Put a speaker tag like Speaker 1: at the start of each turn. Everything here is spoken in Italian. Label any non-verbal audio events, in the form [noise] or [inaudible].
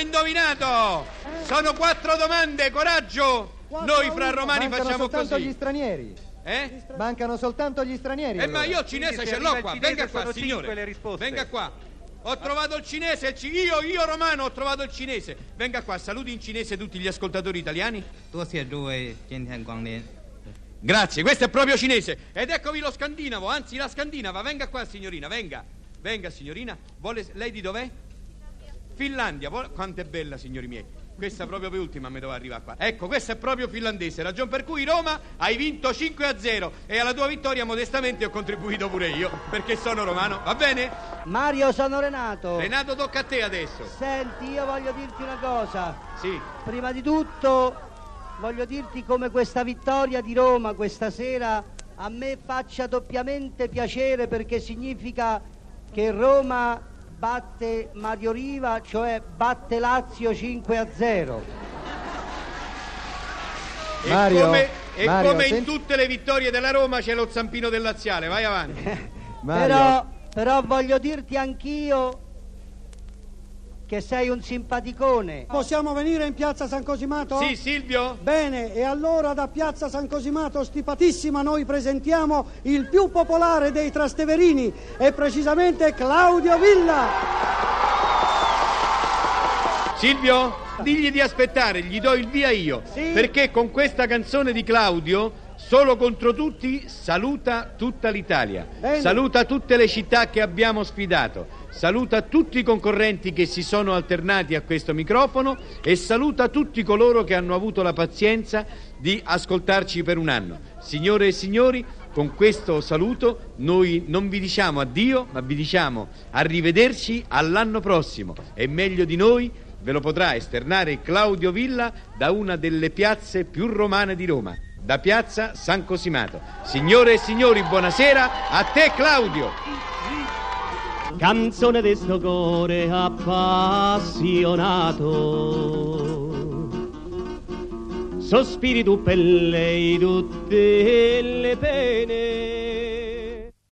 Speaker 1: Avete indovinato! Sono quattro domande, coraggio! Noi fra romani
Speaker 2: Mancano
Speaker 1: facciamo
Speaker 2: soltanto gli stranieri.
Speaker 1: Eh?
Speaker 2: Mancano soltanto gli stranieri.
Speaker 1: Eh,
Speaker 2: allora.
Speaker 1: ma io cinese ce l'ho qua. Venga qua, signore. Venga qua. Ho trovato il cinese, io, io romano ho trovato il cinese. Venga qua, saluti in cinese tutti gli ascoltatori italiani. Grazie, questo è proprio cinese. Ed eccovi lo scandinavo, anzi la scandinava. Venga qua, signorina, venga. Venga, signorina. Vuole... Lei di dov'è? Finlandia. Quanto è bella, signori miei. Questa proprio per ultima mi doveva arrivare qua. Ecco, questa è proprio finlandese, ragion per cui Roma hai vinto 5 a 0 e alla tua vittoria modestamente ho contribuito pure io, perché sono romano, va bene?
Speaker 3: Mario, sono Renato.
Speaker 1: Renato tocca a te adesso.
Speaker 3: Senti, io voglio dirti una cosa.
Speaker 1: Sì.
Speaker 3: Prima di tutto voglio dirti come questa vittoria di Roma questa sera a me faccia doppiamente piacere perché significa che Roma batte Mario Riva, cioè batte Lazio 5 a 0.
Speaker 1: E
Speaker 2: Mario,
Speaker 1: come, e
Speaker 2: Mario,
Speaker 1: come in
Speaker 2: senti-
Speaker 1: tutte le vittorie della Roma c'è lo zampino del laziale, vai avanti. [laughs]
Speaker 3: Però, però voglio dirti anch'io che sei un simpaticone.
Speaker 4: Possiamo venire in piazza San Cosimato?
Speaker 1: Sì, Silvio?
Speaker 4: Bene, e allora da piazza San Cosimato stipatissima noi presentiamo il più popolare dei Trasteverini e precisamente Claudio Villa.
Speaker 1: Silvio, digli di aspettare, gli do il via io.
Speaker 3: Sì.
Speaker 1: Perché con questa canzone di Claudio, solo contro tutti, saluta tutta l'Italia.
Speaker 4: Bene.
Speaker 1: Saluta tutte le città che abbiamo sfidato. Saluta tutti i concorrenti che si sono alternati a questo microfono e saluta tutti coloro che hanno avuto la pazienza di ascoltarci per un anno. Signore e signori, con questo saluto noi non vi diciamo addio, ma vi diciamo arrivederci all'anno prossimo e meglio di noi ve lo potrà esternare Claudio Villa da una delle piazze più romane di Roma, da piazza San Cosimato. Signore e signori, buonasera, a te Claudio!
Speaker 5: Canzone di sto cuore appassionato Sospiri tu per lei tutte le pene